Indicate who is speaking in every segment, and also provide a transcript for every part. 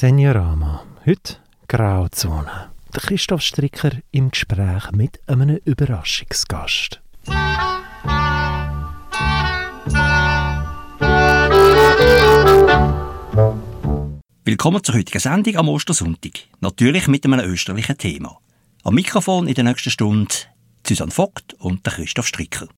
Speaker 1: Seniorama. Heute Grauzone. Der Christoph Stricker im Gespräch mit einem Überraschungsgast.
Speaker 2: Willkommen zur heutigen Sendung am Ostersonntag. Natürlich mit einem österlichen Thema. Am Mikrofon in der nächsten Stunde Susanne Vogt und der Christoph Stricker.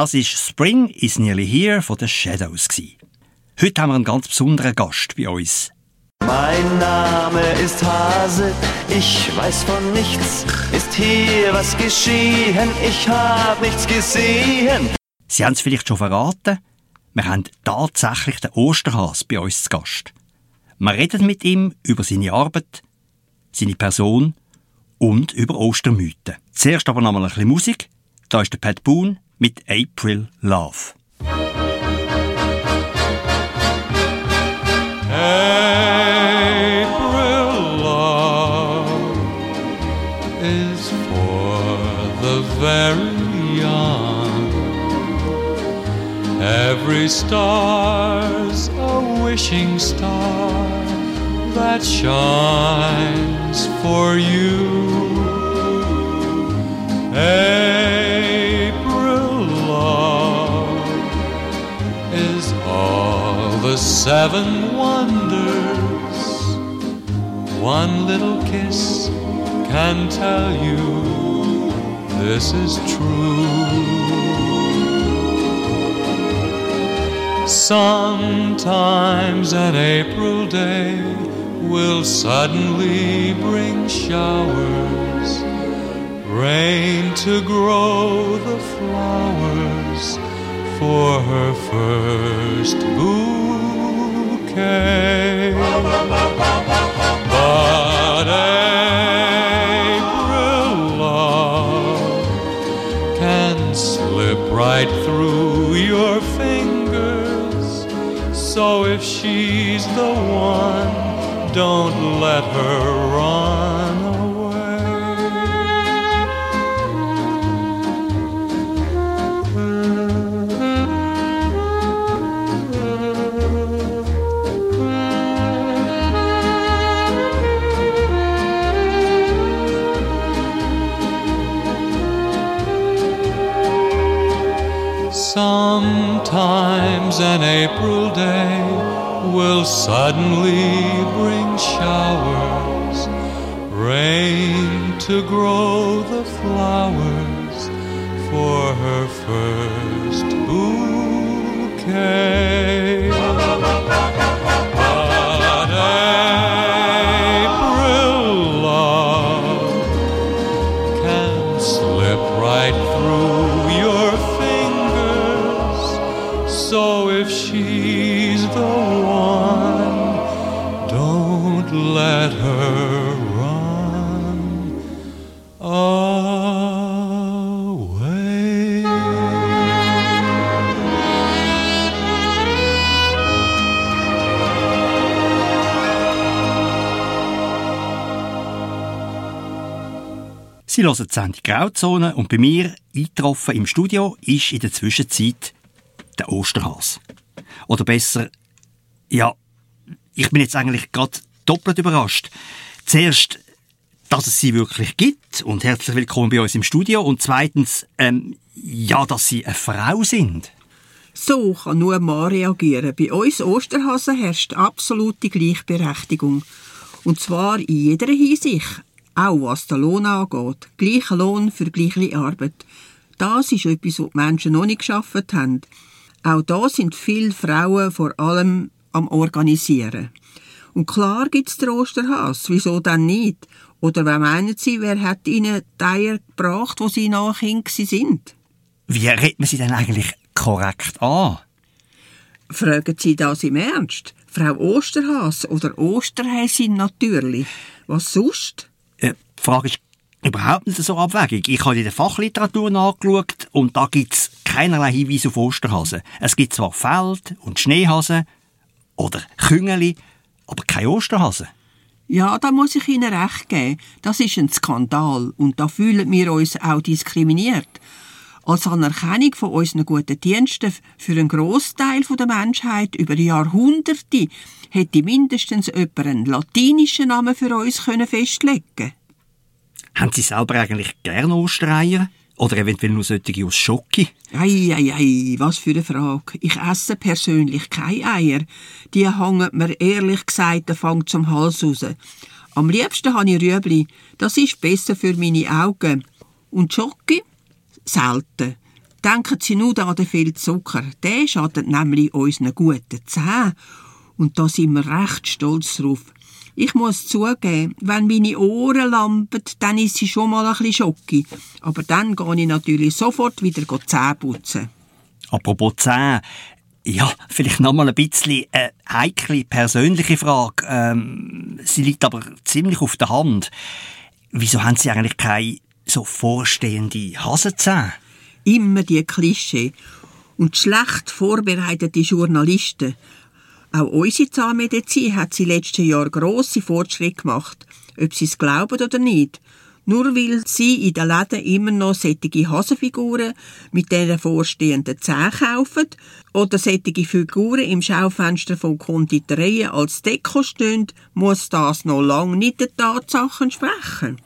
Speaker 2: Das ist Spring is Nearly Here von den Shadows. Heute haben wir einen ganz besonderen Gast bei uns.
Speaker 3: Mein Name ist Hase, ich weiß von nichts. Ist hier was geschehen? Ich hab nichts gesehen.
Speaker 2: Sie haben es vielleicht schon verraten. Wir haben tatsächlich den Osterhas bei uns zu Gast. Wir reden mit ihm über seine Arbeit, seine Person und über Ostermythen. Zuerst aber noch mal ein bisschen Musik. Da ist der Pat Boone mit April Love.
Speaker 4: April love is for the very young. Every star's a wishing star that shines for you. The seven wonders. One little kiss can tell you this is true. Sometimes an April day will suddenly bring showers, rain to grow the flowers for her first but April love can slip right through your fingers. So if she's the one, don't let her run. Sometimes an April day will suddenly bring showers, rain to grow the flowers for her first bouquet.
Speaker 2: Sie hören die Sendung Grauzone und bei mir eingetroffen im Studio ist in der Zwischenzeit der Osterhas. Oder besser, ja, ich bin jetzt eigentlich gerade doppelt überrascht. Zuerst, dass es sie wirklich gibt und herzlich willkommen bei uns im Studio und zweitens, ähm, ja, dass sie eine Frau sind.
Speaker 5: So kann nur ein Mann reagieren. Bei uns Osterhasen herrscht absolute Gleichberechtigung. Und zwar in jeder Hinsicht. Auch was den Lohn angeht. Gleicher Lohn für gleiche Arbeit. Das ist etwas, was die Menschen noch nicht geschafft haben. Auch da sind viele Frauen vor allem am Organisieren. Und klar gibt's den Osterhas. Wieso dann nicht? Oder wer meinen Sie, wer hat Ihnen die Eier gebracht, wo Sie noch Kind sind?
Speaker 2: Wie redet man sie denn eigentlich korrekt an?
Speaker 5: Fragen Sie das im Ernst? Frau Osterhas oder Osterhäsin natürlich. Was sonst?
Speaker 2: Die Frage ist überhaupt nicht so abwegig. Ich habe in der Fachliteratur nachgeschaut und da gibt's keinerlei Hinweise auf Osterhasen. Es gibt zwar Feld- und Schneehasen oder Küngeli, aber keine Osterhasen.
Speaker 5: Ja, da muss ich Ihnen recht geben. Das ist ein Skandal und da fühlen wir uns auch diskriminiert. Als Anerkennung von unseren guten Diensten für einen Großteil der Menschheit über Jahrhunderte hätte mindestens jemand einen latinischen Namen für uns können festlegen
Speaker 2: Haben Sie selber eigentlich gerne Ostereier? Oder eventuell nur solche aus Schoki?
Speaker 5: Ei, ei, ei, was für eine Frage. Ich esse persönlich keine Eier. Die hängen mir ehrlich gesagt den Fang zum Hals raus. Am liebsten habe ich Rüebli. Das ist besser für meine Augen. Und Schoki? Selten. Denken Sie nur an den viel Zucker. Der schadet nämlich unseren guten Zähnen. Und da sind wir recht stolz drauf. Ich muss zugeben, wenn meine Ohren lampen, dann ist sie schon mal ein bisschen schocki. Aber dann gehe ich natürlich sofort wieder die Zähne putzen.
Speaker 2: Apropos Zähne. Ja, vielleicht noch mal ein bisschen eine heikle persönliche Frage. Ähm, sie liegt aber ziemlich auf der Hand. Wieso haben Sie eigentlich keine so vorstehende Hasenzähne?
Speaker 5: Immer die Klischee. Und schlecht vorbereitete Journalisten. Auch unsere Zahnmedizin hat sie letzten Jahr grosse Fortschritte gemacht, ob sie es glauben oder nicht. Nur weil sie in den Läden immer noch sättige Hasenfiguren mit diesen vorstehenden Zähnen kaufen oder sättige Figuren im Schaufenster von Konditoreien als Deko stehen, muss das noch lange nicht den Tatsachen entsprechen.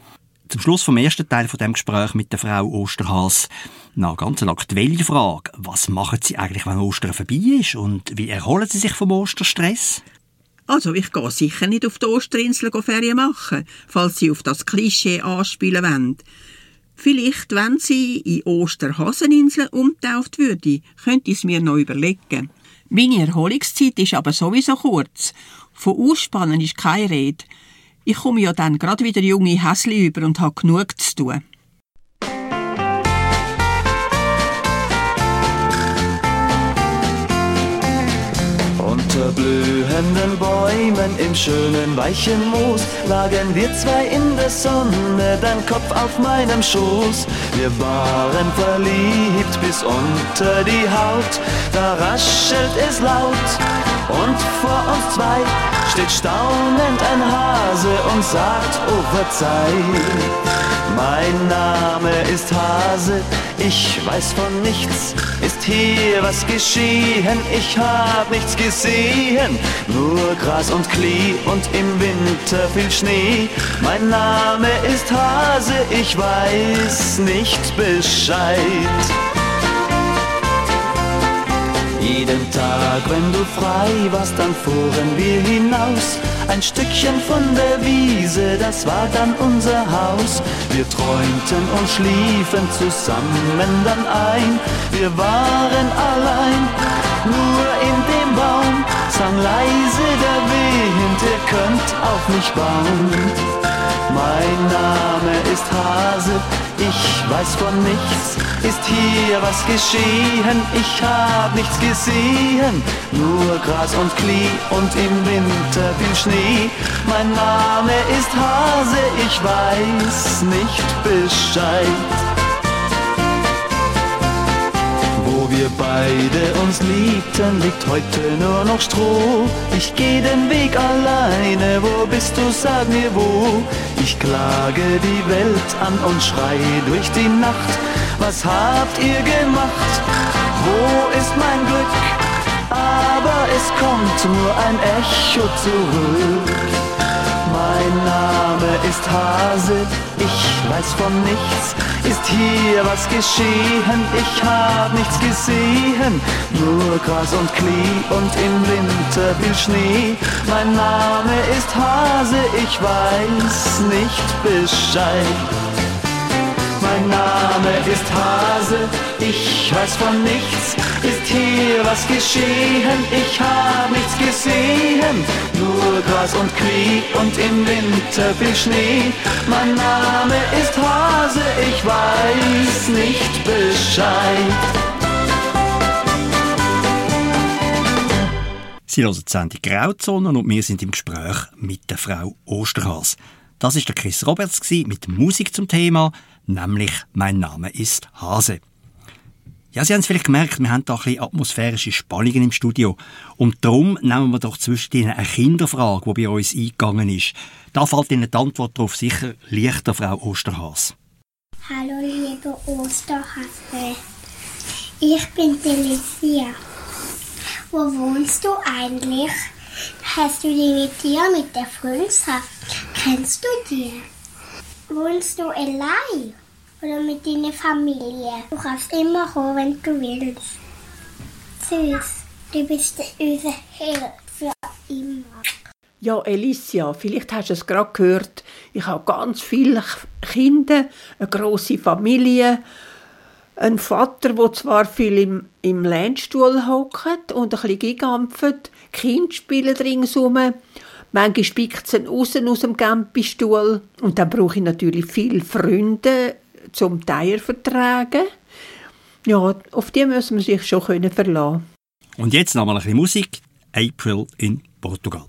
Speaker 2: Zum Schluss vom ersten Teil von dem Gespräch mit der Frau Osterhas eine ganz aktuelle Frage. Was machen Sie eigentlich, wenn Ostern vorbei ist? Und wie erholen Sie sich vom Osterstress?
Speaker 5: Also, ich gehe sicher nicht auf die Osterinsel Ferien machen, falls Sie auf das Klischee anspielen wollen. Vielleicht, wenn sie in Osterhaseninsel umtauft würde, könnte ich es mir noch überlegen. Meine Erholungszeit ist aber sowieso kurz. Von Ausspannen ist keine Rede. Ich komme ja dann gerade wieder junge Häsli über und habe genug zu tun.
Speaker 3: Unter blühenden Bäumen im schönen weichen Moos lagen wir zwei in der Sonne, dein Kopf auf meinem Schoß. Wir waren verliebt bis unter die Haut, da raschelt es laut und vor uns zwei steht staunend ein Hase und sagt, oh verzeih. Mein Name ist Hase, ich weiß von nichts, ist hier was geschehen, ich hab nichts gesehen, nur Gras und Klee und im Winter viel Schnee. Mein Name ist Hase, ich weiß nicht Bescheid. Jeden Tag, wenn du frei warst, dann fuhren wir hinaus. Ein Stückchen von der Wiese, das war dann unser Haus. Wir träumten und schliefen zusammen dann ein. Wir waren allein, nur in dem Baum sang leise der Wind, ihr könnt auf mich bauen. Mein Name ist Hase, ich weiß von nichts, ist hier was geschehen, ich hab nichts gesehen, nur Gras und Klee und im Winter viel Schnee. Mein Name ist Hase, ich weiß nicht Bescheid. Wir beide uns liebten, liegt heute nur noch Stroh. Ich geh den Weg alleine, wo bist du, sag mir wo. Ich klage die Welt an und schrei durch die Nacht. Was habt ihr gemacht? Wo ist mein Glück? Aber es kommt nur ein Echo zurück. Mein Name ist Hase, ich weiß von nichts. Ist hier was geschehen? Ich hab nichts gesehen. Nur Gras und Klee und im Winter viel Schnee. Mein Name ist Hase, ich weiß nicht Bescheid. Mein Name ist Hase, ich weiß von nichts. Ist hier was geschehen? Ich hab nichts gesehen. Nur Gras und Klee und im Winter viel Schnee. Mein Name ist Hase, ich weiß nicht Bescheid.
Speaker 2: Sie hören die Sendung Grauzone und wir sind im Gespräch mit der Frau Osterhas. Das ist der Chris Roberts mit Musik zum Thema nämlich Mein Name ist Hase. Ja, Sie haben es vielleicht gemerkt, wir haben da ein bisschen atmosphärische Spannungen im Studio. Und darum nehmen wir doch zwischen Ihnen eine Kinderfrage, die bei uns eingegangen ist. Da fällt Ihnen die Antwort darauf sicher leichter, Frau Osterhas.
Speaker 6: Hallo, liebe Osterhase. Ich bin Felicia. Wo wohnst du eigentlich? Hast du die mit dir mit der Frünze? Kennst du die? Wohnst du allein oder mit deiner Familie? Du kannst immer kommen, wenn du willst. Süß, du bist unser Held für immer.
Speaker 5: Ja, Alicia, vielleicht hast du es gerade gehört. Ich habe ganz viele Kinder, eine große Familie, einen Vater, der zwar viel im, im Lernstuhl hockt und ein bisschen gigampft, Kinder spielen ringsum. Manchmal spickt es raus aus dem Campistuhl. Und dann brauche ich natürlich viele Freunde zum Teier vertragen. Ja, auf die müssen wir sich schon verlassen können
Speaker 2: Und jetzt noch mal ein bisschen Musik. April in Portugal.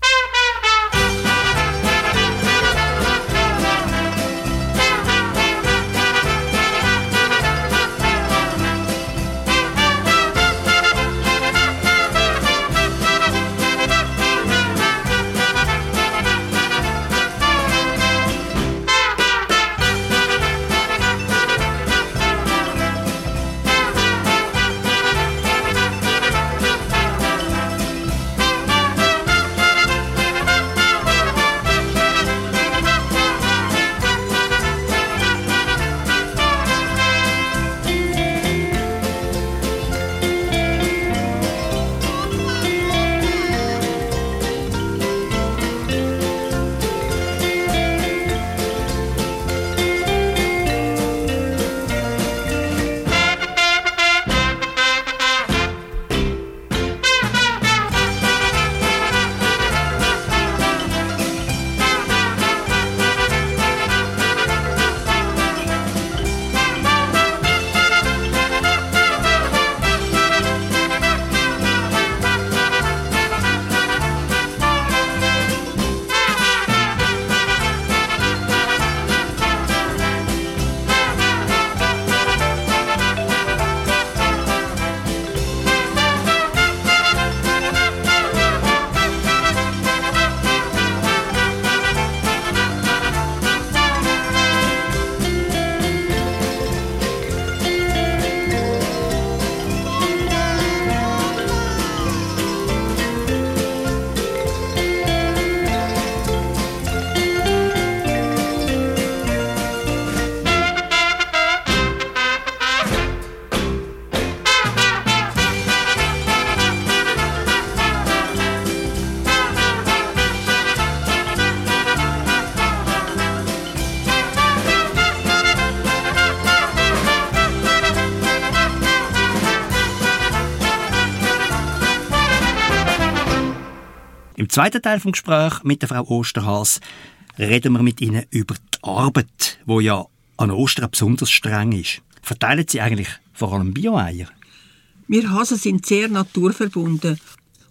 Speaker 2: Zweiten Teil des Gesprächs mit der Frau Osterhas reden wir mit Ihnen über die Arbeit, wo ja an Ostern besonders streng ist. Verteilen Sie eigentlich vor allem Bio-Eier?
Speaker 5: Wir Hasen sind sehr naturverbunden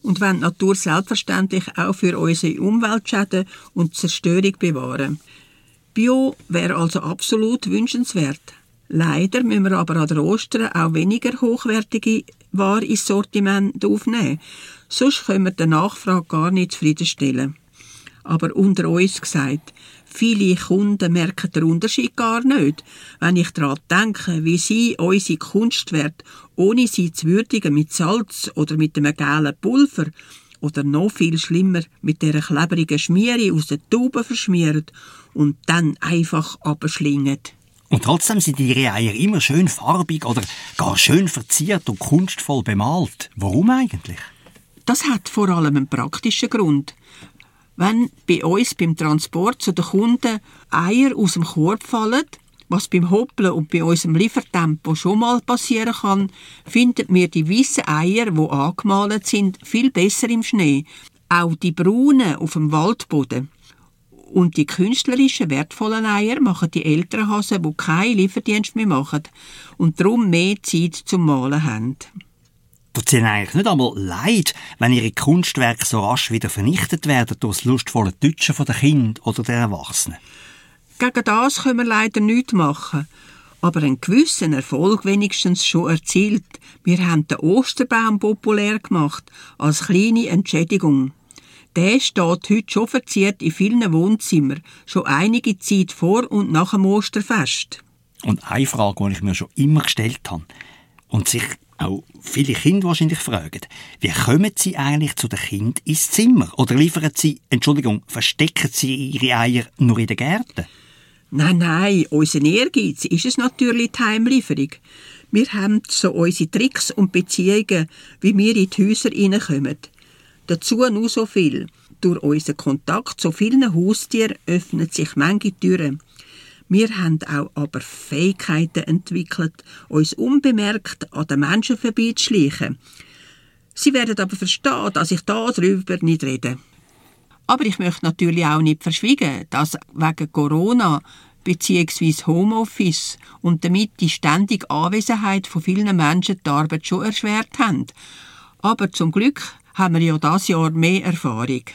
Speaker 5: und wollen die Natur selbstverständlich auch für unsere Umweltschäden und Zerstörung bewahren. Bio wäre also absolut wünschenswert. Leider müssen wir aber an der Ostern auch weniger hochwertige Ware ins Sortiment aufnehmen. Sonst können wir der Nachfrage gar nicht zufriedenstellen. Aber unter uns gesagt, viele Kunden merken den Unterschied gar nicht, wenn ich daran denke, wie sie unsere Kunstwerte, ohne sie zu würdigen mit Salz oder mit einem gelben Pulver oder noch viel schlimmer mit der klebrigen Schmiere aus den Tauben verschmieren und dann einfach abschlingen.
Speaker 2: Und trotzdem sind ihre Eier immer schön farbig oder gar schön verziert und kunstvoll bemalt. Warum eigentlich?
Speaker 5: Das hat vor allem einen praktischen Grund. Wenn bei uns beim Transport zu den Kunden Eier aus dem Korb fallen, was beim Hoppeln und bei unserem Liefertempo schon mal passieren kann, finden wir die weißen Eier, die angemalt sind, viel besser im Schnee. Auch die braunen auf dem Waldboden. Und die künstlerischen, wertvollen Eier machen die älteren Hasen, die keinen Lieferdienst mehr machen und darum mehr Zeit zum Malen haben.
Speaker 2: Tut sie eigentlich nicht einmal leid, wenn ihre Kunstwerke so rasch wieder vernichtet werden durch das lustvolle Deutschen der Kind oder der Erwachsenen?
Speaker 5: Gegen das können wir leider nichts machen. Aber einen gewissen Erfolg wenigstens schon erzielt. Wir haben den Osterbaum populär gemacht, als kleine Entschädigung. Der steht heute schon verziert in vielen Wohnzimmern, schon einige Zeit vor und nach dem Osterfest.
Speaker 2: Und eine Frage, die ich mir schon immer gestellt habe und sich auch viele Kinder wahrscheinlich fragen, wie kommen sie eigentlich zu den Kindern ins Zimmer? Oder liefern sie, Entschuldigung, verstecken sie ihre Eier nur in den Gärten?
Speaker 5: Nein, nein, unser Ehrgeiz ist es natürlich die Heimlieferung. Wir haben so unsere Tricks und Beziehungen, wie wir in die Häuser hineinkommen. Dazu nur so viel. Durch unseren Kontakt zu vielen Haustieren öffnen sich manche Türen. Wir haben auch aber Fähigkeiten entwickelt, uns unbemerkt an den Menschen vorbeizuschleichen. Sie werden aber verstehen, dass ich darüber nicht rede. Aber ich möchte natürlich auch nicht verschwiegen, dass wegen Corona bzw. Homeoffice und damit die ständige Anwesenheit von vielen Menschen die Arbeit schon erschwert haben. Aber zum Glück haben wir ja dieses Jahr mehr Erfahrung.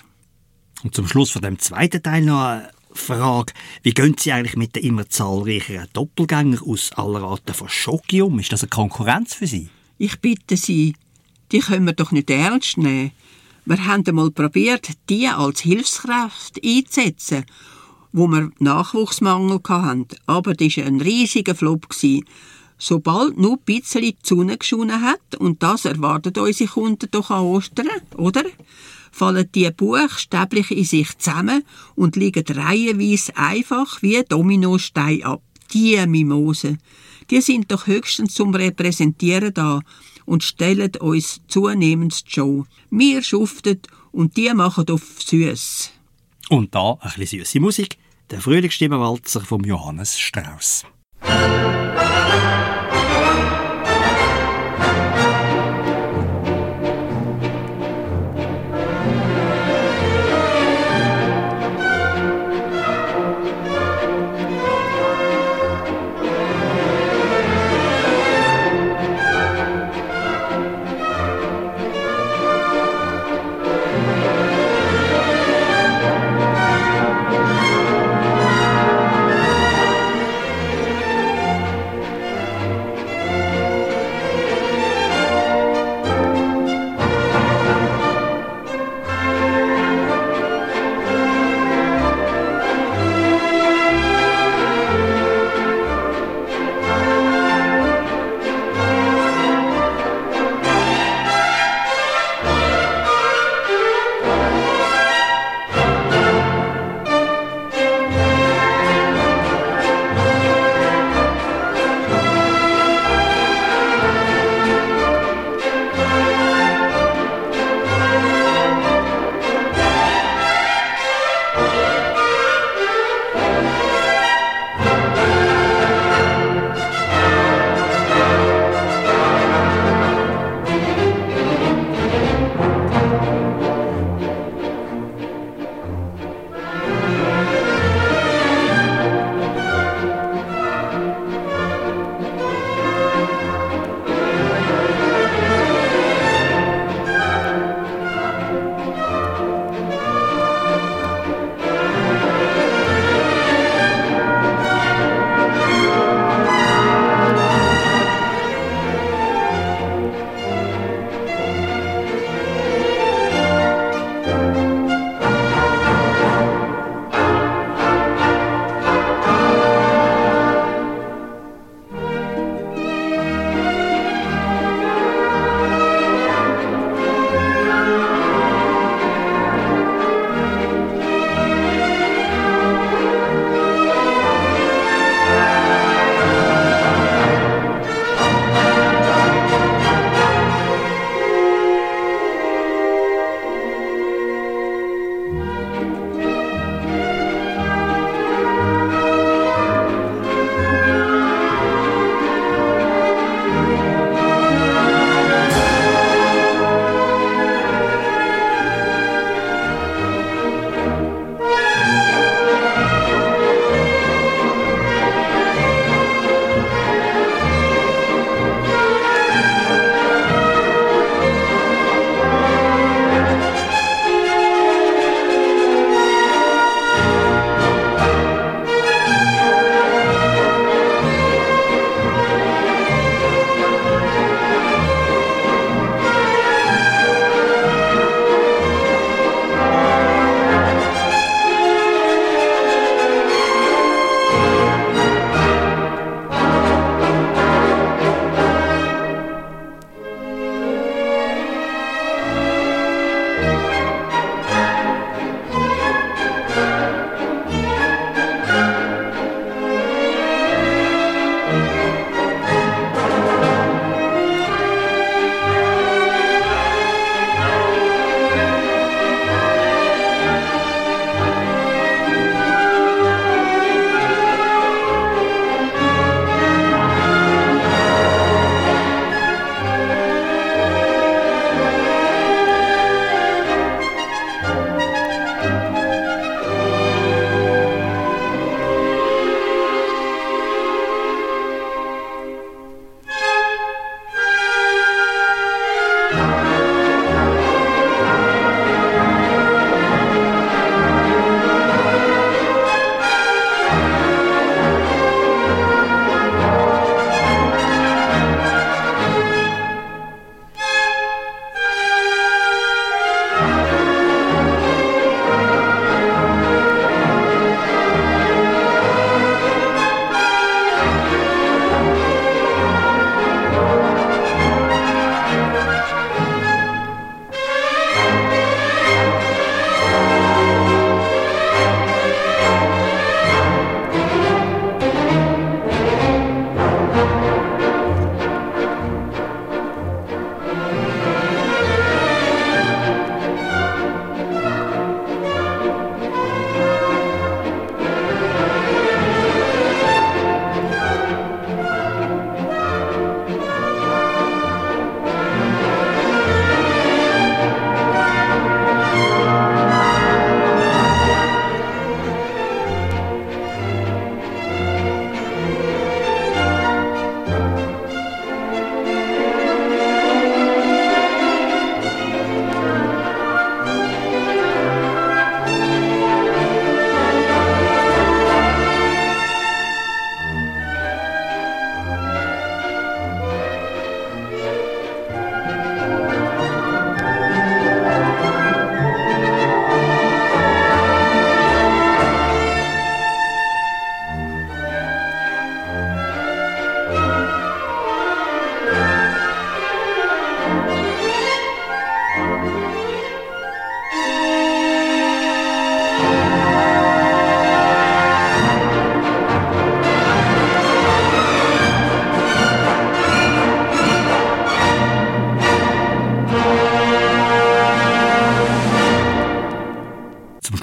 Speaker 2: Und zum Schluss von dem zweiten Teil noch Frage. Wie gehen Sie eigentlich mit den immer zahlreicheren Doppelgängern aus aller Arten von Schoki um? Ist das eine Konkurrenz für Sie?
Speaker 5: Ich bitte Sie, die können wir doch nicht ernst nehmen. Wir haben einmal probiert, die als Hilfskraft einzusetzen, wo wir Nachwuchsmangel hatten. Aber das war ein riesiger Flop. Sobald nur ein bisschen die Sonne geschonen hat, und das erwarten unsere Kunden doch an Ostern, oder? Fallen die buchstäblich in sich zusammen und liegen reihenweise einfach wie Dominosteine ab. Die Mimosen, die sind doch höchstens zum Repräsentieren da und stellen uns zunehmend die Show. Wir schuften und die machen auf süß.
Speaker 2: Und da ein bisschen süße Musik, der Frühlingsstimmenwalzer von Johannes Strauss.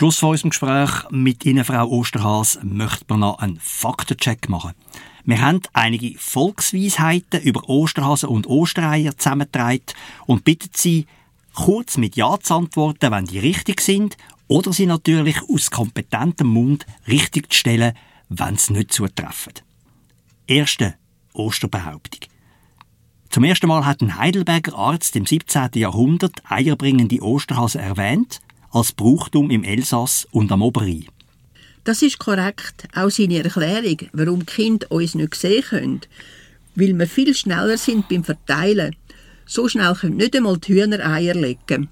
Speaker 2: Schluss von unserem Gespräch mit Ihnen, Frau Osterhas, möchte man noch einen Faktencheck machen. Wir haben einige Volksweisheiten über Osterhasen und Ostereier zusammengetragen und bitten Sie, kurz mit Ja zu antworten, wenn die richtig sind, oder sie natürlich aus kompetentem Mund richtig zu stellen, wenn sie nicht zutreffen. Erste Osterbehauptung. Zum ersten Mal hat ein Heidelberger Arzt im 17. Jahrhundert eierbringende Osterhasen erwähnt, als Brauchtum im Elsass und am Oberrhein.
Speaker 5: Das ist korrekt, auch seine Erklärung, warum die Kinder uns nicht sehen können. Weil wir viel schneller sind beim Verteilen. So schnell können nicht einmal die Hühner Eier legen.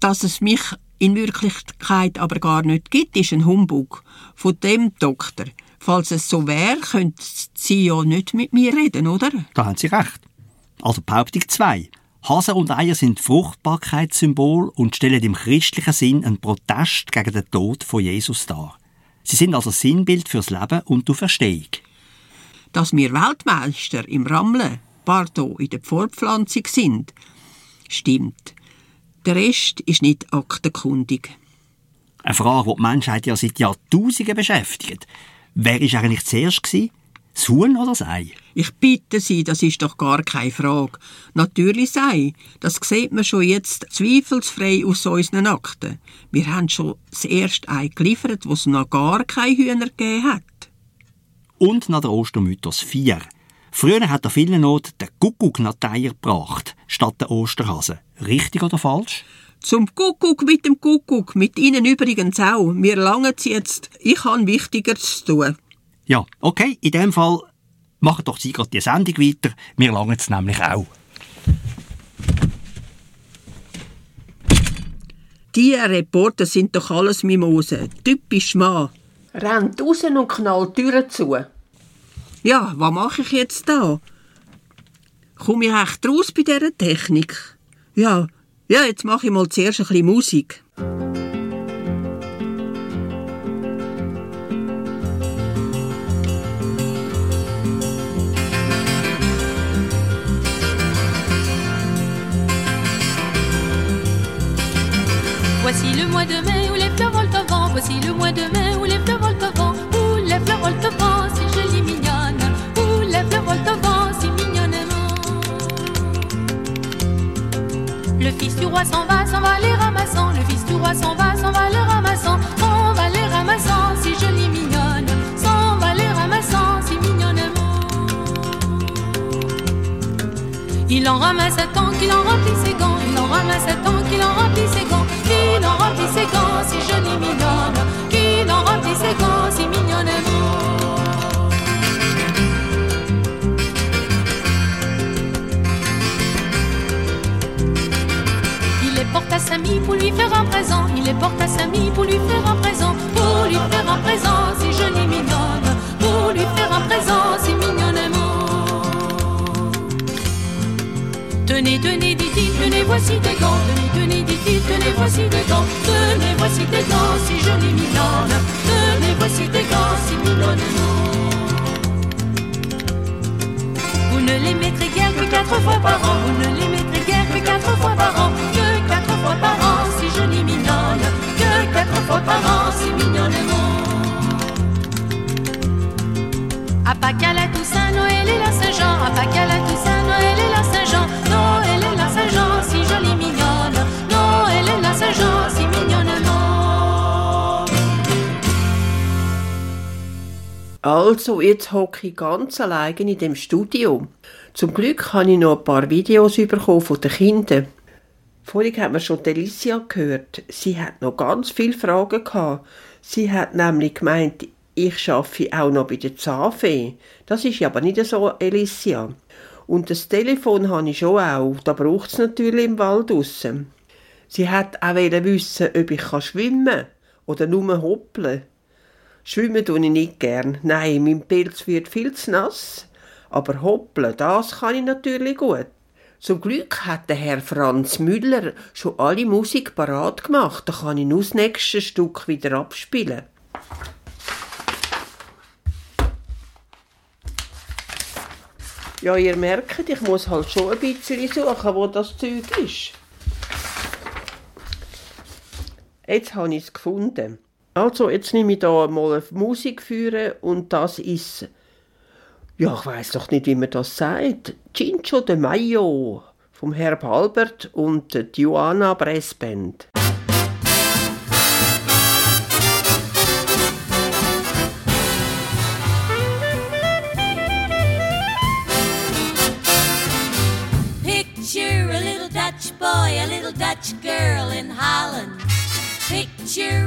Speaker 5: Dass es mich in Wirklichkeit aber gar nicht gibt, ist ein Humbug. Von dem Doktor. Falls es so wäre, könnte sie ja nicht mit mir reden, oder?
Speaker 2: Da haben Sie recht. Also Behauptung 2. Hasen und Eier sind Fruchtbarkeitssymbol und stellen im christlichen Sinn einen Protest gegen den Tod von Jesus dar. Sie sind also Sinnbild fürs Leben und die Verstehung.
Speaker 5: Dass wir Weltmeister im Rammeln, pardon, in der Fortpflanzung sind, stimmt. Der Rest ist nicht aktenkundig.
Speaker 2: Eine Frage, die die Menschheit ja seit Jahrtausenden beschäftigt. Wer war eigentlich zuerst? Gewesen? Das Huhn oder das Ei?
Speaker 5: Ich bitte Sie, das ist doch gar keine Frage. Natürlich sei, das sieht man schon jetzt zweifelsfrei aus unseren Akten. Wir haben schon das erste Ei geliefert, wo es noch gar keine Hühner gegeben hat.
Speaker 2: Und nach der Ostermythos 4. Früher hat der vielen Not der Kuckuck nach die Eier gebracht, statt der Osterhase. Richtig oder falsch?
Speaker 5: Zum Kuckuck mit dem Kuckuck, mit Ihnen übrigens auch. Wir langen jetzt. Ich habe Wichtigeres zu tun.
Speaker 2: Ja, okay, in dem Fall machen doch Sie gerade die Sendung weiter. Wir langen es nämlich auch.
Speaker 5: Die Reporter sind doch alles Mimosen. Typisch Mann. Rennt raus und knallt Türen zu. Ja, was mache ich jetzt da? Komme ich echt raus bei dieser Technik? Ja, ja, jetzt mache ich mal zuerst ein bisschen Musik.
Speaker 7: Voici le mois de mai où les fleurs volent au vent. Voici le mois de mai où les fleurs volent au vent. Où les fleurs volent au vent, si jolie mignonne. Où les fleurs volent au vent, si mignonnement. Le fils du roi s'en va, s'en va les ramassant. Le fils du roi s'en va, s'en va les ramassant. On va les ramassant, si jolie mignonne. S'en va les ramassant, si mignonnement. Il en ramasse tant qu'il en remplit ses gants. Il en ramasse tant qu'il en remplit ses gants. Qu'il en remplit ses gants, si jolie mignonne. Qu'il en remplit ses gants, si mignonnement. Il les porte à Samy pour lui faire un présent. Il les porte à Samy pour lui faire un présent. Pour lui faire un présent, si jolie mignonne. Pour lui faire un présent, si mignonnement. Tenez, tenez, dit-il, tenez, voici des gants. Tenez, tenez, dit-il, tenez, voici des gants. Tenez, voici des gants, si jolis, mignonnes. Tenez, voici des gants, si mignonnement. Vous ne les mettrez guère que quatre fois par an. Vous ne les mettrez guère que quatre fois par an. Que quatre fois par an, si jolie, mignonne. Que quatre fois par an, si mignonnement. À Pâques, à la Toussaint, Noël et la Saint-Jean. À Pâques, à la Toussaint,
Speaker 5: Also, jetzt hocke ich ganz allein in dem Studio. Zum Glück habe ich noch ein paar Videos von den Kindern. Vorhin haben wir schon die Alicia gehört. Sie hat noch ganz viele Fragen gehabt. Sie hat nämlich gemeint, ich arbeite auch noch bei der Zahnfee. Das ist aber nicht so, Alicia. Und das Telefon habe ich schon auch. Da braucht es natürlich im Wald draussen. Sie hat auch wissen, ob ich kann schwimmen kann oder nur hoppeln. Schwimmen tue ich nicht gern. Nein, mein Pilz wird viel zu nass. Aber hoppeln, das kann ich natürlich gut. Zum Glück hat der Herr Franz Müller schon alle Musik parat gemacht. Da kann ich nur das nächste Stück wieder abspielen. Ja, ihr merkt, ich muss halt schon ein bisschen suchen, wo das Zeug ist. Jetzt habe ich es gefunden. Also, jetzt nehme ich da mal Musik führen und das ist, ja, ich weiß doch nicht, wie man das sagt, Cincio de Mayo vom Herb Albert und die Joanna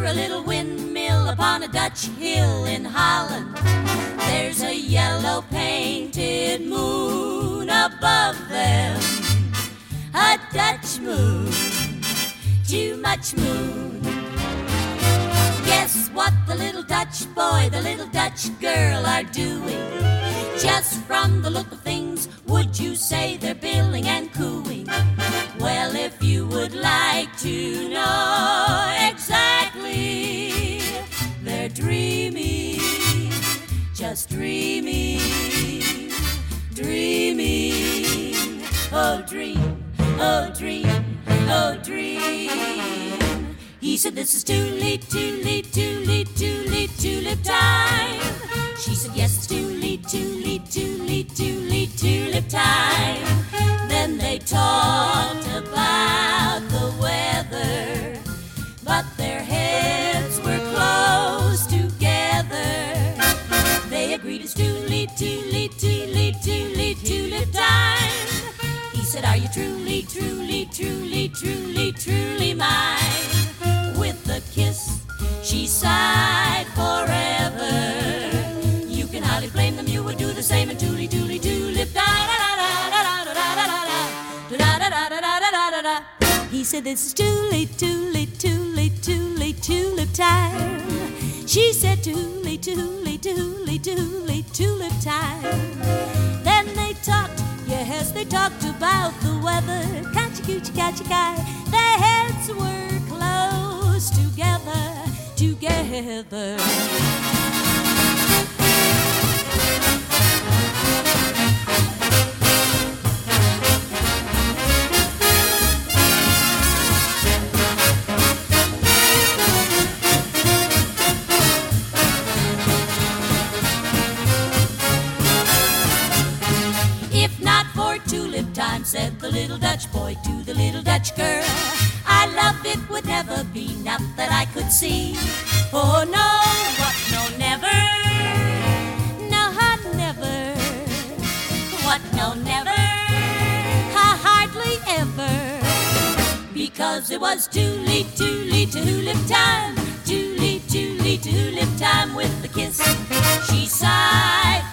Speaker 8: a little windmill upon a Dutch hill in Holland. There's a yellow painted moon above them. A Dutch moon, too much moon. Guess what the little Dutch boy, the little Dutch girl are doing? Just from the look of things, would you say they're billing and cooing? Well, if you would like to know exactly, they're dreaming, just dreaming, dreaming. Oh, dream, oh, dream, oh, dream. He said, This is too late, too late, too late, too late, tulip time. She said, Yes, too late, too late, too late, too late, tulip time. Then they talked about late, too late, tulip time. He said, Are you truly, truly, truly, truly, truly mine? With a kiss, she sighed forever. You can hardly blame them, you would do the same and tooly, tooly, tulip. Da da da da da da da da da da da da da da da da da. He said, This is too late, too late, too late, too late, tulip time. She said, Too late, too late, too late, too late, tulip time. Then they talked, yes, they talked about the weather. Catchy coochie catchy guy. Their heads were close together, together. Boy to the little Dutch girl, I love it would never be, not that I could see. Oh no, what no never, no never, what no never, ha hardly ever, because it was too late, too late, tulip time, too late, too late, tulip time with the kiss. She sighed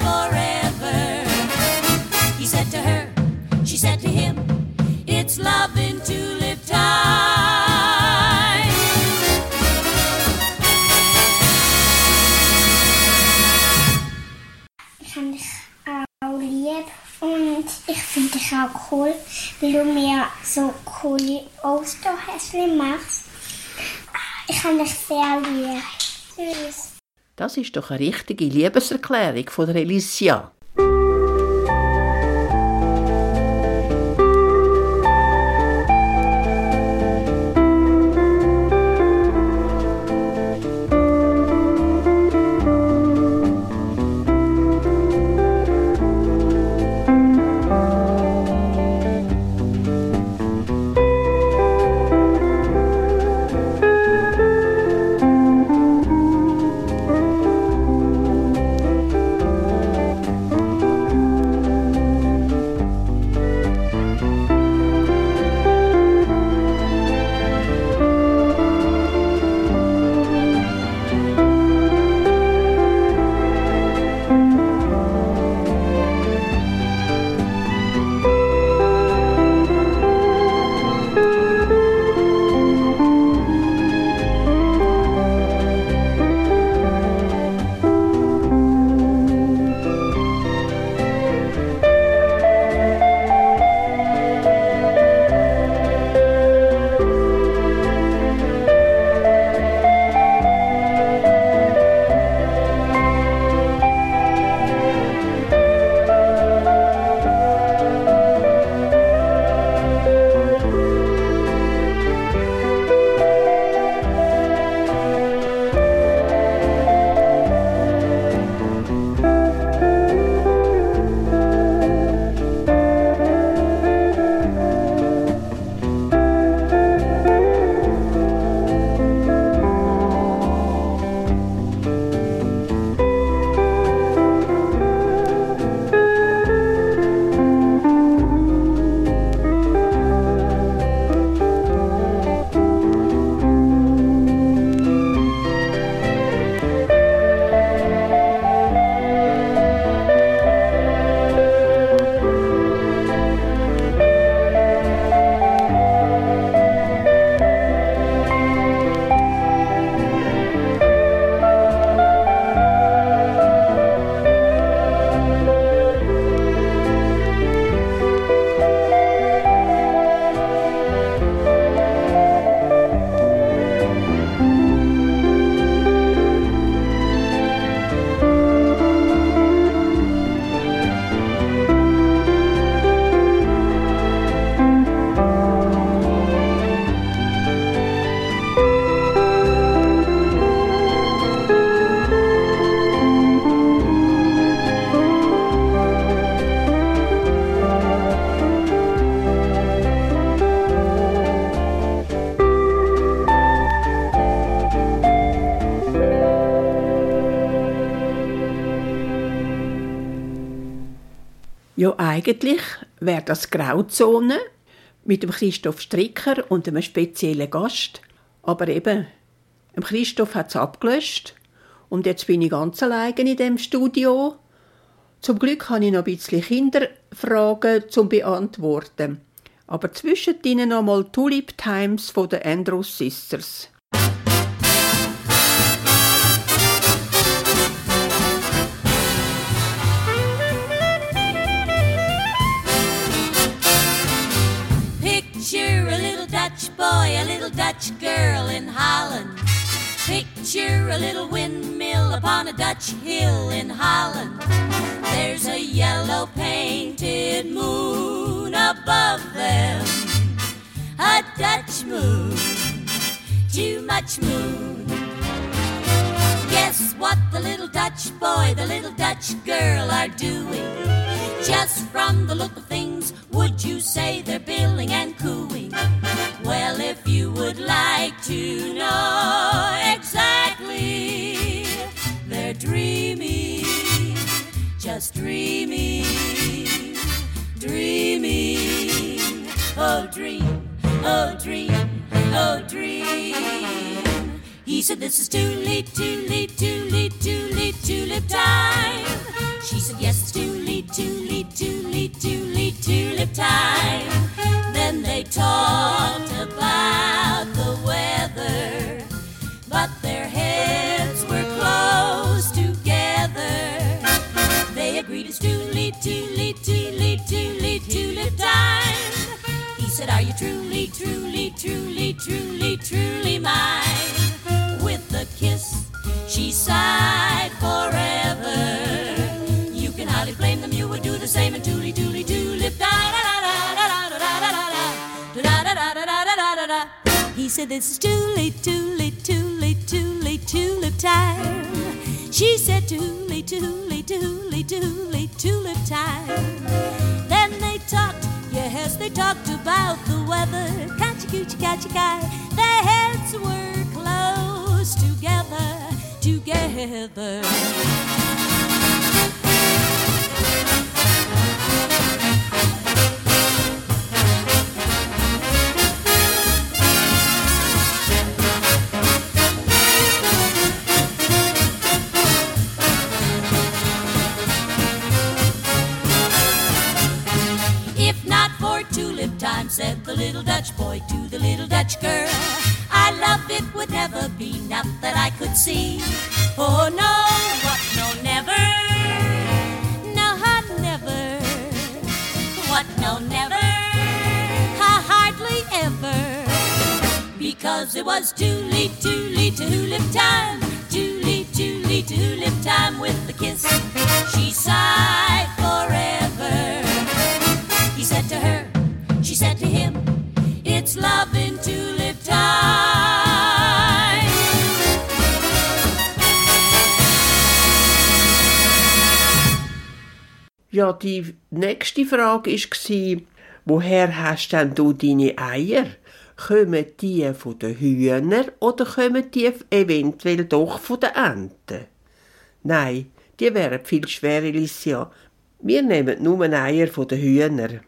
Speaker 6: auch cool, weil du mir so coole Osterhäschen machst. Ich habe dich sehr lieb. Tschüss.
Speaker 5: Das ist doch eine richtige Liebeserklärung von der Alicia. Eigentlich wäre das Grauzone mit dem Christoph Stricker und einem speziellen Gast. Aber eben, Christoph hat es abgelöscht und jetzt bin ich ganz alleine in dem Studio. Zum Glück habe ich noch ein bisschen Kinderfragen zum beantworten. Aber zwischen ihnen noch mal Tulip Times von den Andrews Sisters.
Speaker 8: Boy, a little Dutch girl in Holland. Picture a little windmill upon a Dutch hill in Holland. There's a yellow painted moon above them. A Dutch moon, too much moon. Guess what the little Dutch boy, the little Dutch girl are doing? Just from the look of things, would you say they're billing and cooing? Well, if you would like to know exactly, they're dreaming, just dreaming, dreaming. Oh, dream, oh, dream, oh, dream. He said, This is too late, too late, too late, too late, tulip time. She said, Yes, it's too late, too late, too late, too late, tulip time. Then they talked about the weather, but their heads were close together. They agreed it's too late, too late, too late, too late, tulip time. He said, Are you truly, truly, truly, truly, truly mine? Kiss, she sighed forever. You can hardly blame them, you would do the same and tooly, tooly, tulip. Da da da da da da da da da da da da da da da da da da. He said, is too late, too late, too late, too late, tulip time. She said, Too late, too late, too late, too late, tulip time. Then they talked, yes, they talked about the weather. Catchy coochie catchy guy. Their heads were close together, together.
Speaker 5: Nächste Frage war, woher hast denn du deine Eier? Kommen die von den Hühnern oder kommen die eventuell doch von den Enten? Nein, die wären viel schwerer, Alicia. Wir nehmen nur Eier von den Hühnern.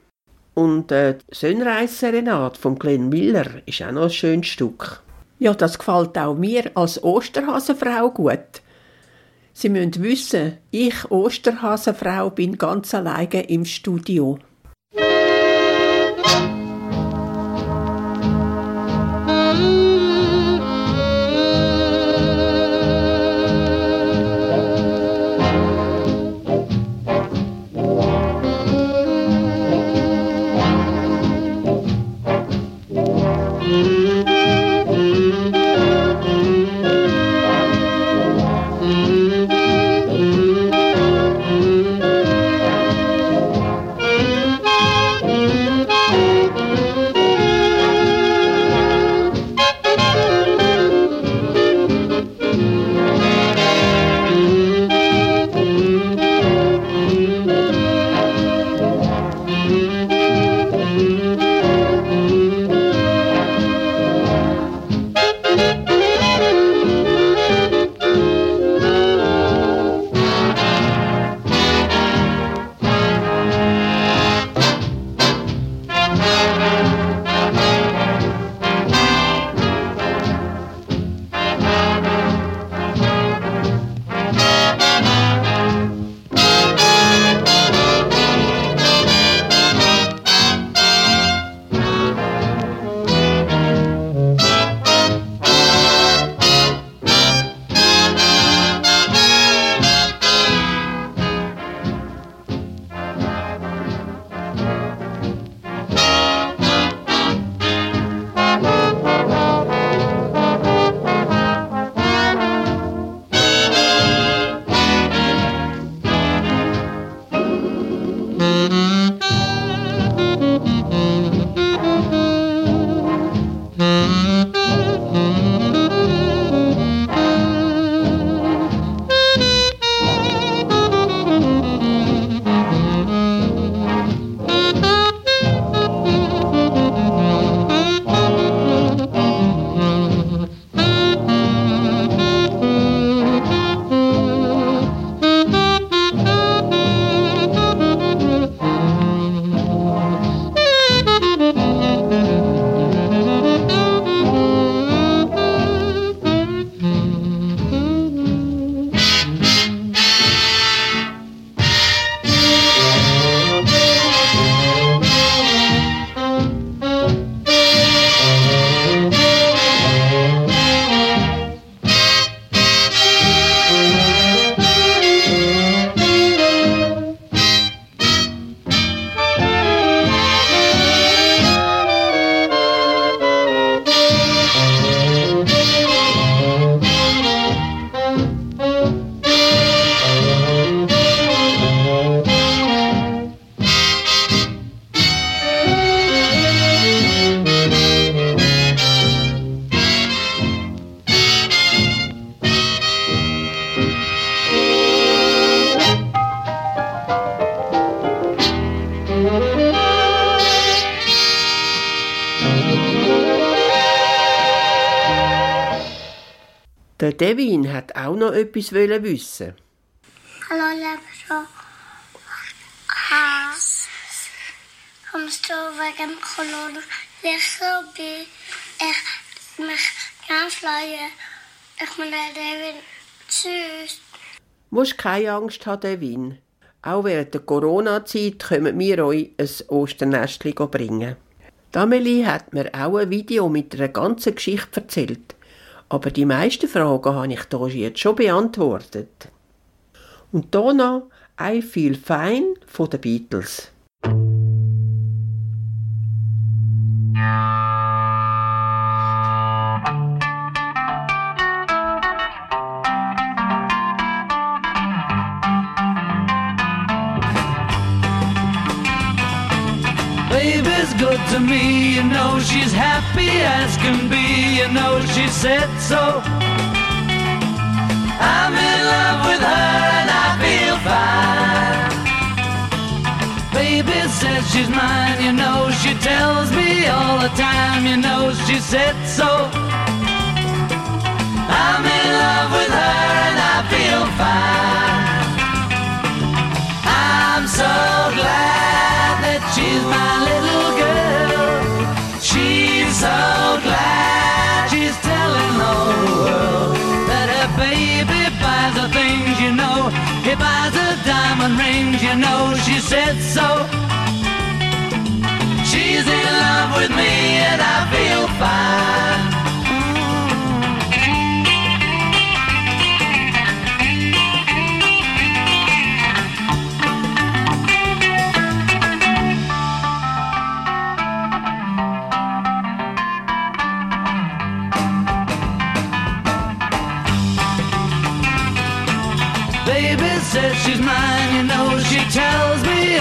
Speaker 5: Und äh, die Sonnenreisserenade von Glenn Miller ist auch noch ein schönes Stück. Ja, das gefällt auch mir als Osterhasenfrau gut. Sie müssen wissen, ich, Osterhasenfrau, bin ganz alleine im Studio. Etwas wissen.
Speaker 6: Hallo, Lebro. Ah, kommst du wegen Corona sicher bin ich mich ganz freuen. Ich meine, David, tschüss.
Speaker 5: Musst keine Angst haben, Devin. Auch während der Corona-Zeit können wir euch ein Osternestchen bringen. Dameli hat mir auch ein Video mit einer ganzen Geschichte erzählt. Aber die meisten Fragen habe ich jetzt schon beantwortet. Und hier noch I Feel Fine von den Beatles.
Speaker 9: Good to me, you know she's happy as can be, you know she said so. I'm in love with her and I feel fine. Baby says she's mine, you know she tells me all the time, you know she said so. I'm in love with her and I feel fine. I'm so glad that she's my little so glad she's telling all the world that her baby buys her things, you know. He buys her diamond rings, you know. She said so. She's in love with me and I feel fine.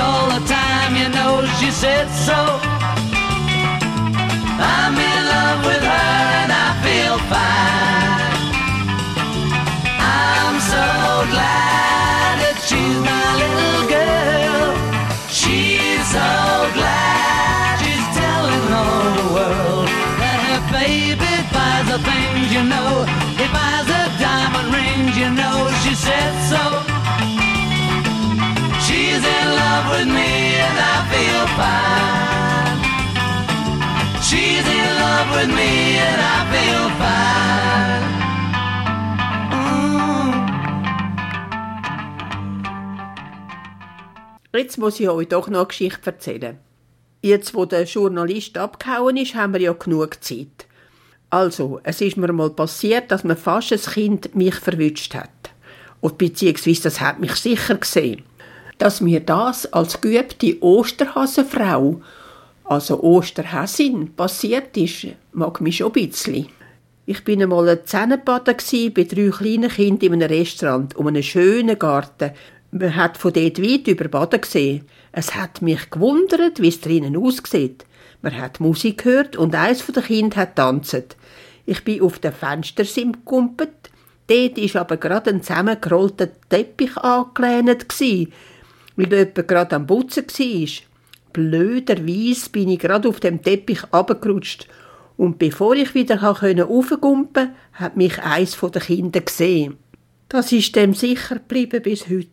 Speaker 9: All the time, you know she said so. I'm in love with her and I feel fine. I'm so glad that she's my little girl. She's so glad she's telling all the world that her baby buys her things, you know. He buys her diamond rings, you know. She said so. With me and I feel fine. She's in love with me and I feel fine.
Speaker 5: Jetzt muss ich euch doch noch eine Geschichte erzählen. Jetzt, wo der Journalist abgehauen ist, haben wir ja genug Zeit. Also, es ist mir mal passiert, dass mir fast ein Kind mich verwünscht hat. Und beziehungsweise, das hat mich sicher gesehen. Dass mir das als geübte Osterhasenfrau, also Osterhäsin, passiert ist, mag mich schon ein bisschen. Ich bin einmal ein Zähnebaden bei drei kleinen Kindern in einem Restaurant um einen schönen Garten. Man hat von dort weit über Baden gesehen. Es hat mich gewundert, wie es drinnen aussieht. Man hat Musik gehört und eins von den Kindern hat tanzt. Ich bin auf den Fenstersim gekumpelt. Dort war aber gerade ein zusammengerollter Teppich angelehnt, gsi, weil jemand gerade am Putzen war. Blöderweise bin ich gerade auf dem Teppich abgerutscht. Und bevor ich wieder raufgumpen konnte, hat mich eins von den Kindern gesehen. Das ist dem sicher geblieben bis heute.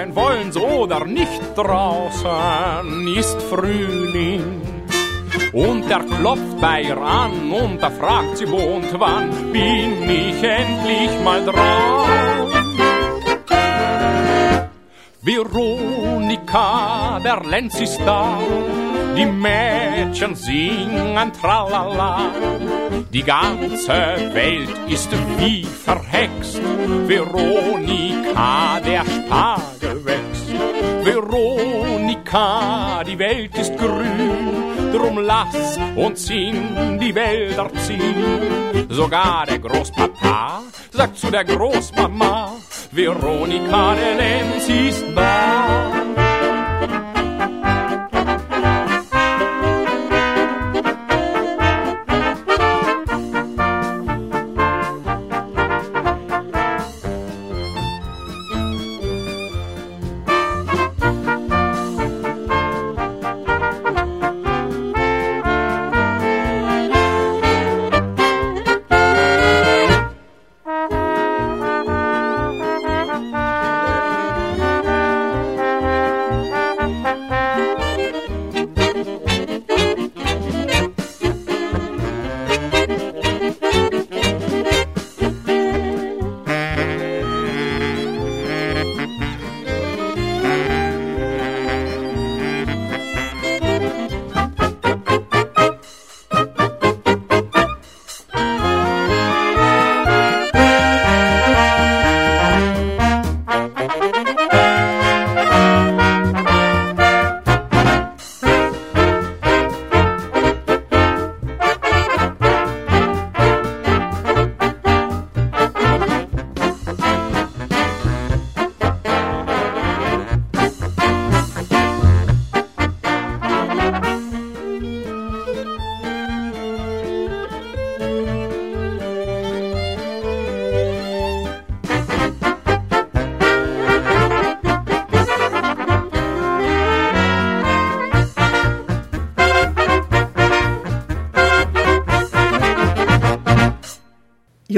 Speaker 10: Fräulein wollen's oder nicht draußen ist Frühling. Und er klopft bei ihr an und er fragt sie wo und wann bin ich endlich mal dran. Veronika, der Lenz ist da, Die Mädchen singen Tralala. Die ganze Welt ist wie verhext. Veronika, der Spargel. Veronika, die Welt ist grün. Drum lass uns in die Wälder ziehen. Sogar der Großpapa sagt zu der Großmama, Veronika, der Lenz ist da.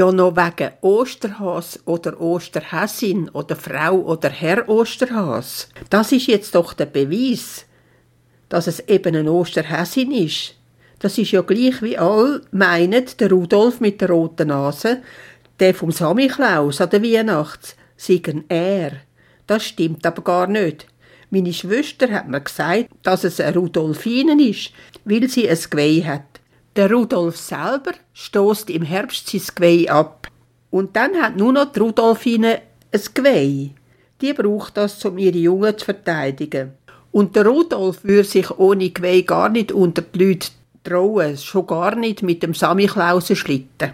Speaker 5: Ja, noch wegen Osterhas oder Osterhäsin oder Frau oder Herr Osterhas. Das ist jetzt doch der Beweis, dass es eben ein Osterhäsin ist. Das ist ja gleich wie all meinen, der Rudolf mit der roten Nase, der vom Samichlaus an der Weihnachts, siegen er. Das stimmt aber gar nicht. Meine Schwester hat mir gesagt, dass es eine Rudolfine ist, weil sie ein Geweih hat. Der Rudolf selber stoßt im Herbst sein Geweih ab. Und dann hat nur noch die Rudolfine ein Geweih. Die braucht das, um ihre Jungen zu verteidigen. Und der Rudolf würde sich ohne Geweih gar nicht unter die Leute trauen, schon gar nicht mit dem Samichlausen schlitten.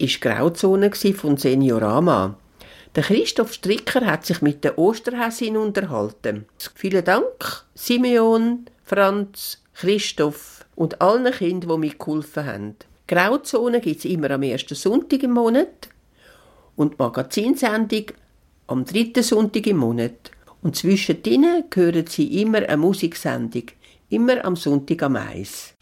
Speaker 5: Die Grauzone von Seniorama. Der Christoph Stricker hat sich mit der Osterhäsin unterhalten. Vielen Dank, Simeon, Franz, Christoph und allen Kindern, die mitgeholfen haben. Grauzone gibt es immer am ersten Sonntag im Monat und Magazinsendung am dritten Sonntag im Monat. Und zwischendrin hören Sie immer eine Musiksendung, immer am Sonntag am Eis.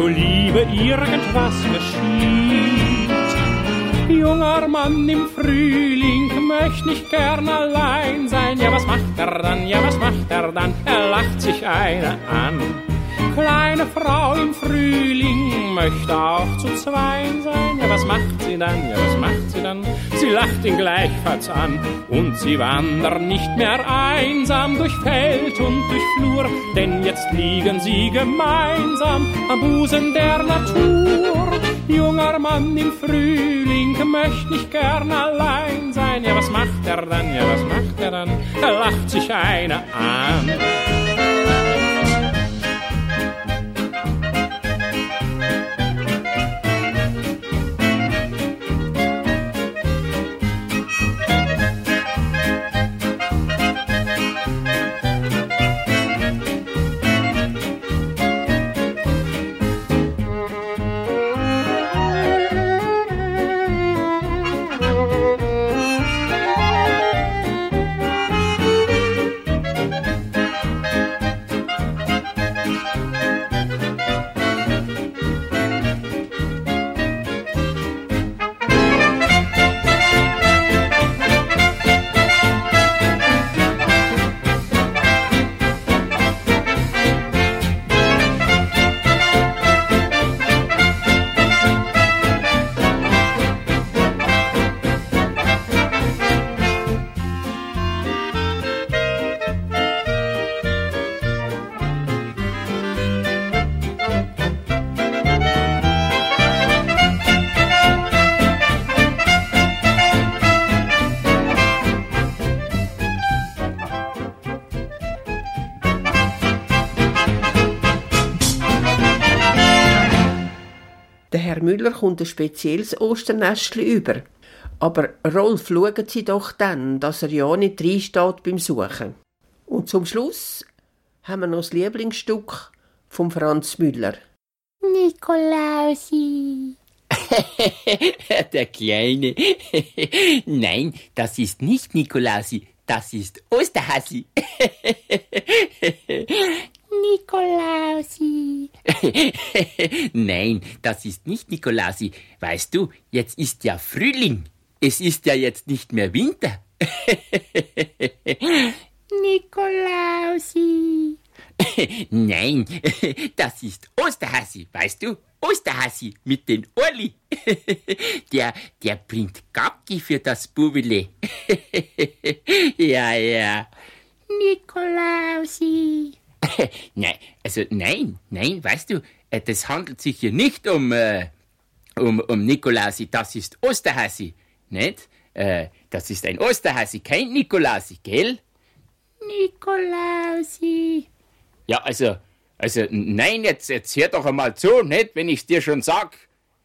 Speaker 10: Puncto Liebe irgendwas geschieht. Junger Mann im Frühling möchte nicht gern allein sein. Ja, was macht er dann? Ja, was macht er dann? Er lacht sich eine an. Kleine Frau im Frühling möchte auch zu zweien sein. Ja, sie dann? Ja, was macht sie dann? Sie lacht ihn gleichfalls an und sie wandern nicht mehr einsam durch Feld und durch Flur, denn jetzt liegen sie gemeinsam am Busen der Natur. Junger Mann im Frühling möchte nicht gern allein sein. Ja, was macht er dann? Ja, was macht er dann? Er lacht sich eine an.
Speaker 5: Herr Müller kommt ein spezielles Osternestchen über. Aber Rolf, schauen Sie doch dann, dass er ja nicht reinsteht beim Suchen. Und zum Schluss haben wir noch das Lieblingsstück von Franz Müller.
Speaker 11: Nikolausi. Der Kleine. Nein, das ist nicht Nikolausi, das ist Osterhasi. Nikolausi. Nein, das ist nicht Nikolausi. Weißt du, jetzt ist ja Frühling. Es ist ja jetzt nicht mehr Winter. Nikolausi. Nein, das ist Osterhasi, weißt du? Osterhasi mit den Orli. Der, der bringt Gabki für das Bubele. Ja, ja. Nikolausi. Nein, also nein, nein, weißt du, äh, das handelt sich hier nicht um, äh, um, um Nikolausi, das ist Osterhasi, nicht? Äh, das ist ein Osterhasi, kein Nikolausi, gell? Nikolausi. Ja, also, also, nein, jetzt, jetzt hör doch einmal zu, nicht, wenn ich's dir schon sag.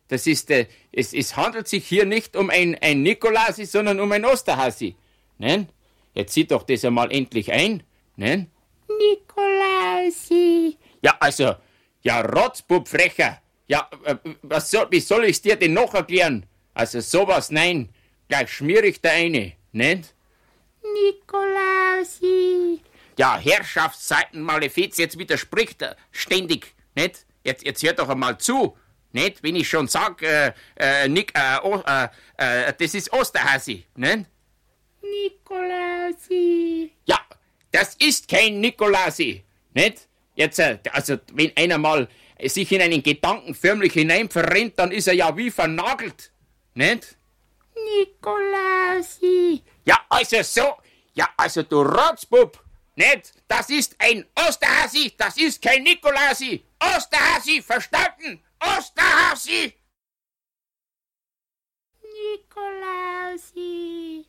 Speaker 11: Das ist, äh, es, es handelt sich hier nicht um ein, ein Nikolausi, sondern um ein Osterhasi, ne? Jetzt sieh doch das einmal endlich ein, ne? Nikolausi. Ja, also, ja, Rotzbub frecher. Ja, äh, was soll, wie soll ich's dir denn noch erklären? Also sowas, nein. Gleich schmier ich da eine, nicht? Nikolausi. Ja, Herrschaftsseiten Malefiz, jetzt widerspricht er ständig, nicht? Jetzt, jetzt hört doch einmal zu, nicht? Wenn ich schon sag, äh, äh, Nick, äh, oh, äh, äh, das ist Osterhasi, nicht? Nikolausi. Ja, das ist kein Nikolausi, nicht? Jetzt, äh, also, wenn einer mal sich in einen Gedanken förmlich hinein verrennt, dann ist er ja wie vernagelt, nicht? Nikolausi. Ja, also so. Ja, also du Rotzbub. Nicht? Das ist ein Osterhasi. Das ist kein Nikolausi. Osterhasi, verstanden? Osterhasi. Nikolausi.